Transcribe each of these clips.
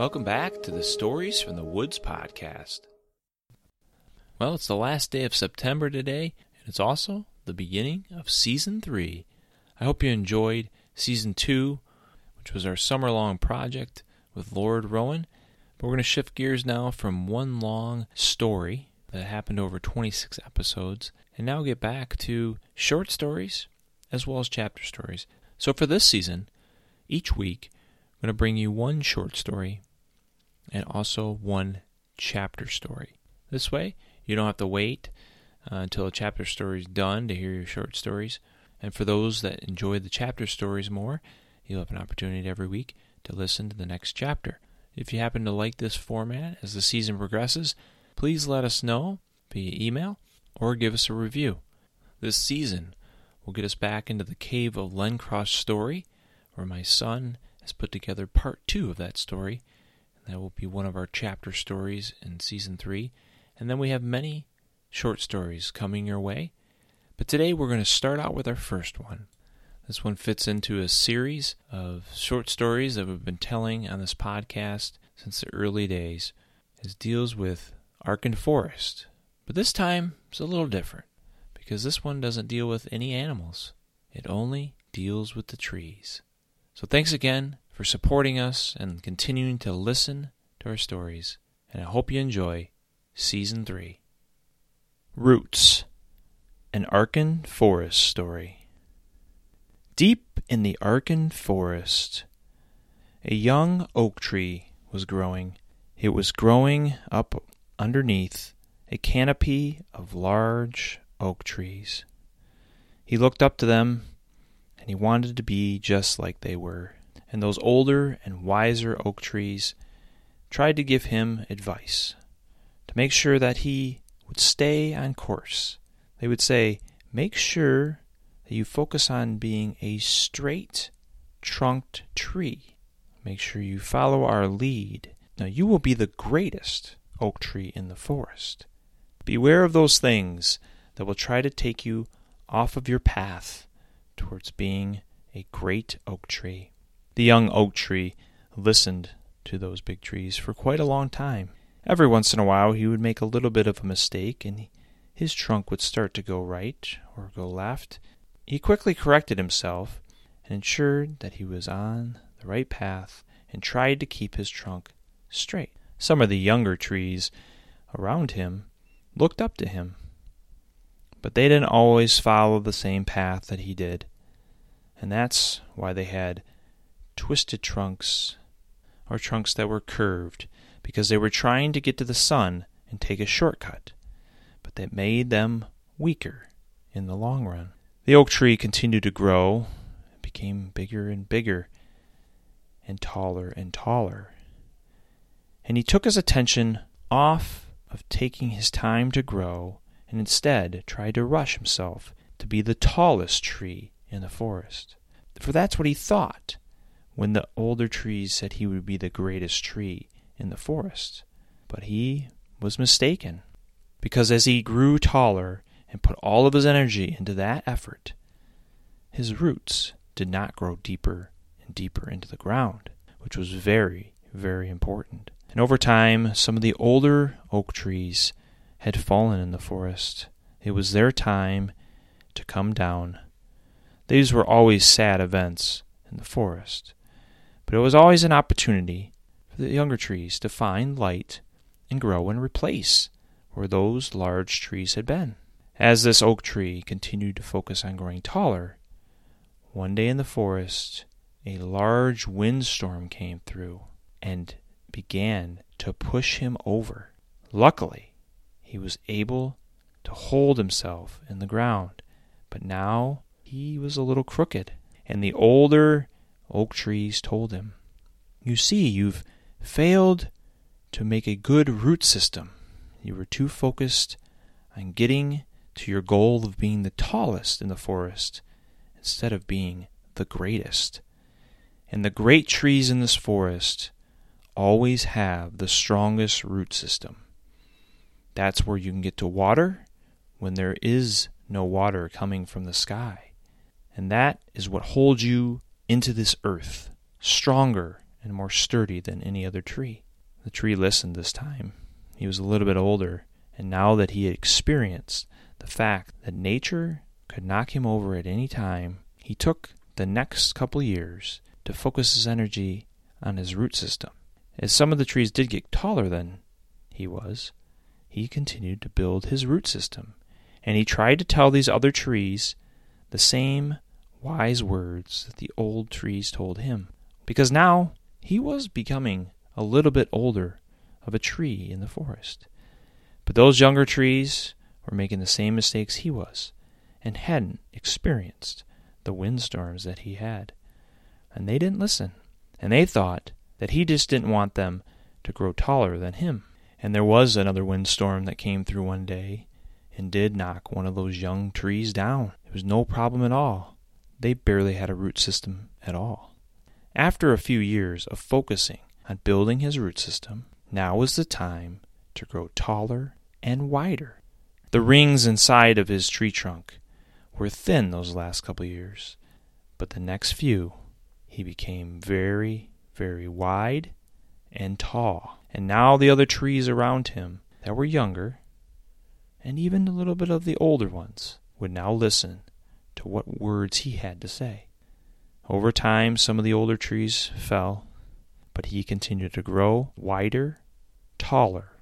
Welcome back to the Stories from the Woods podcast. Well, it's the last day of September today, and it's also the beginning of season three. I hope you enjoyed season two, which was our summer long project with Lord Rowan. But we're going to shift gears now from one long story that happened over 26 episodes and now get back to short stories as well as chapter stories. So for this season, each week, I'm going to bring you one short story and also one chapter story. This way, you don't have to wait uh, until a chapter story is done to hear your short stories. And for those that enjoy the chapter stories more, you'll have an opportunity every week to listen to the next chapter. If you happen to like this format as the season progresses, please let us know via email or give us a review. This season will get us back into the Cave of Lencross story, where my son has put together part two of that story that will be one of our chapter stories in season three. And then we have many short stories coming your way. But today we're going to start out with our first one. This one fits into a series of short stories that we've been telling on this podcast since the early days. It deals with Arkan Forest. But this time it's a little different because this one doesn't deal with any animals. It only deals with the trees. So thanks again for supporting us and continuing to listen to our stories. And I hope you enjoy Season 3. Roots An Arkan Forest Story. Deep in the Arkan Forest, a young oak tree was growing. It was growing up underneath a canopy of large oak trees. He looked up to them, and he wanted to be just like they were and those older and wiser oak trees tried to give him advice to make sure that he would stay on course. They would say, Make sure that you focus on being a straight trunked tree. Make sure you follow our lead. Now you will be the greatest oak tree in the forest. Beware of those things that will try to take you off of your path towards being a great oak tree. The young oak tree listened to those big trees for quite a long time. Every once in a while he would make a little bit of a mistake and his trunk would start to go right or go left. He quickly corrected himself and ensured that he was on the right path and tried to keep his trunk straight. Some of the younger trees around him looked up to him, but they didn't always follow the same path that he did, and that's why they had twisted trunks, or trunks that were curved, because they were trying to get to the sun and take a shortcut, but that made them weaker in the long run. The oak tree continued to grow, and became bigger and bigger, and taller and taller. And he took his attention off of taking his time to grow, and instead tried to rush himself to be the tallest tree in the forest. For that's what he thought when the older trees said he would be the greatest tree in the forest. But he was mistaken, because as he grew taller and put all of his energy into that effort, his roots did not grow deeper and deeper into the ground, which was very, very important. And over time, some of the older oak trees had fallen in the forest. It was their time to come down. These were always sad events in the forest. But it was always an opportunity for the younger trees to find light and grow and replace where those large trees had been. As this oak tree continued to focus on growing taller, one day in the forest, a large windstorm came through and began to push him over. Luckily, he was able to hold himself in the ground, but now he was a little crooked, and the older oak trees told him. You see, you've failed to make a good root system. You were too focused on getting to your goal of being the tallest in the forest instead of being the greatest. And the great trees in this forest always have the strongest root system. That's where you can get to water when there is no water coming from the sky. And that is what holds you into this earth, stronger and more sturdy than any other tree. The tree listened this time. He was a little bit older, and now that he had experienced the fact that nature could knock him over at any time, he took the next couple years to focus his energy on his root system. As some of the trees did get taller than he was, he continued to build his root system, and he tried to tell these other trees the same wise words that the old trees told him, because now he was becoming a little bit older of a tree in the forest. But those younger trees were making the same mistakes he was, and hadn't experienced the windstorms that he had. And they didn't listen, and they thought that he just didn't want them to grow taller than him. And there was another windstorm that came through one day and did knock one of those young trees down. It was no problem at all. They barely had a root system at all. After a few years of focusing on building his root system, now was the time to grow taller and wider. The rings inside of his tree trunk were thin those last couple years, but the next few he became very, very wide and tall. And now the other trees around him that were younger, and even a little bit of the older ones, would now listen to what words he had to say. Over time, some of the older trees fell, but he continued to grow wider, taller,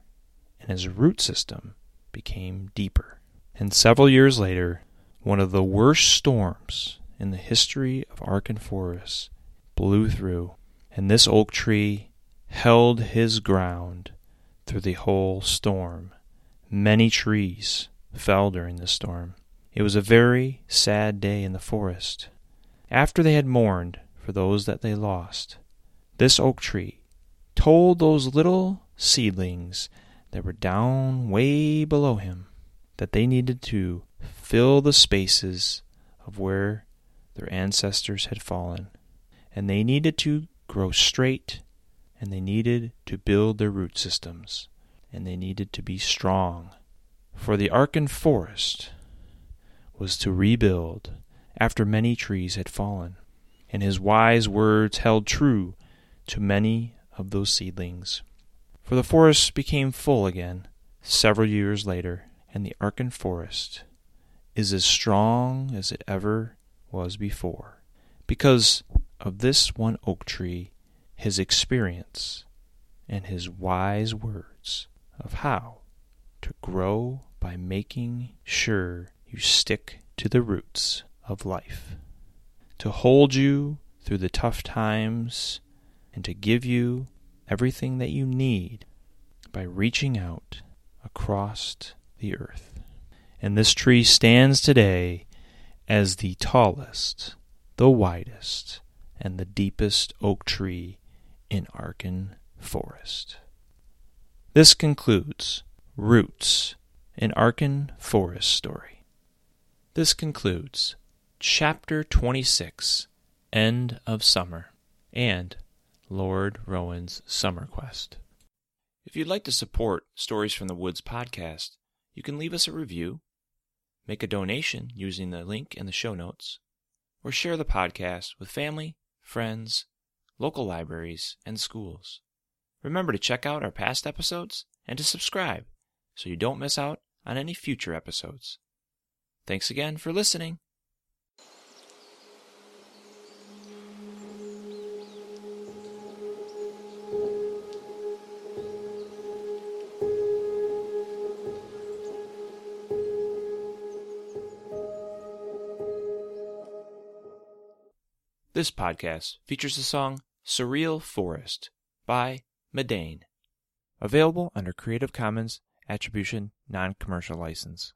and his root system became deeper. And several years later, one of the worst storms in the history of Arkan Forest blew through, and this oak tree held his ground through the whole storm. Many trees fell during the storm. It was a very sad day in the forest. After they had mourned for those that they lost, this oak tree told those little seedlings that were down way below him that they needed to fill the spaces of where their ancestors had fallen, and they needed to grow straight and they needed to build their root systems, and they needed to be strong. For the Arkan forest was to rebuild after many trees had fallen, and his wise words held true to many of those seedlings. For the forest became full again several years later, and the Arkan forest is as strong as it ever was before, because of this one oak tree his experience and his wise words of how to grow by making sure you stick to the roots of life, to hold you through the tough times, and to give you everything that you need by reaching out across the earth. And this tree stands today as the tallest, the widest, and the deepest oak tree in Arkan Forest. This concludes Roots, an Arkan Forest story. This concludes Chapter 26 End of Summer and Lord Rowan's Summer Quest. If you'd like to support Stories from the Woods podcast, you can leave us a review, make a donation using the link in the show notes, or share the podcast with family, friends, local libraries, and schools. Remember to check out our past episodes and to subscribe so you don't miss out on any future episodes. Thanks again for listening. This podcast features the song Surreal Forest by Meydän. Available under Creative Commons Attribution Non Commercial License.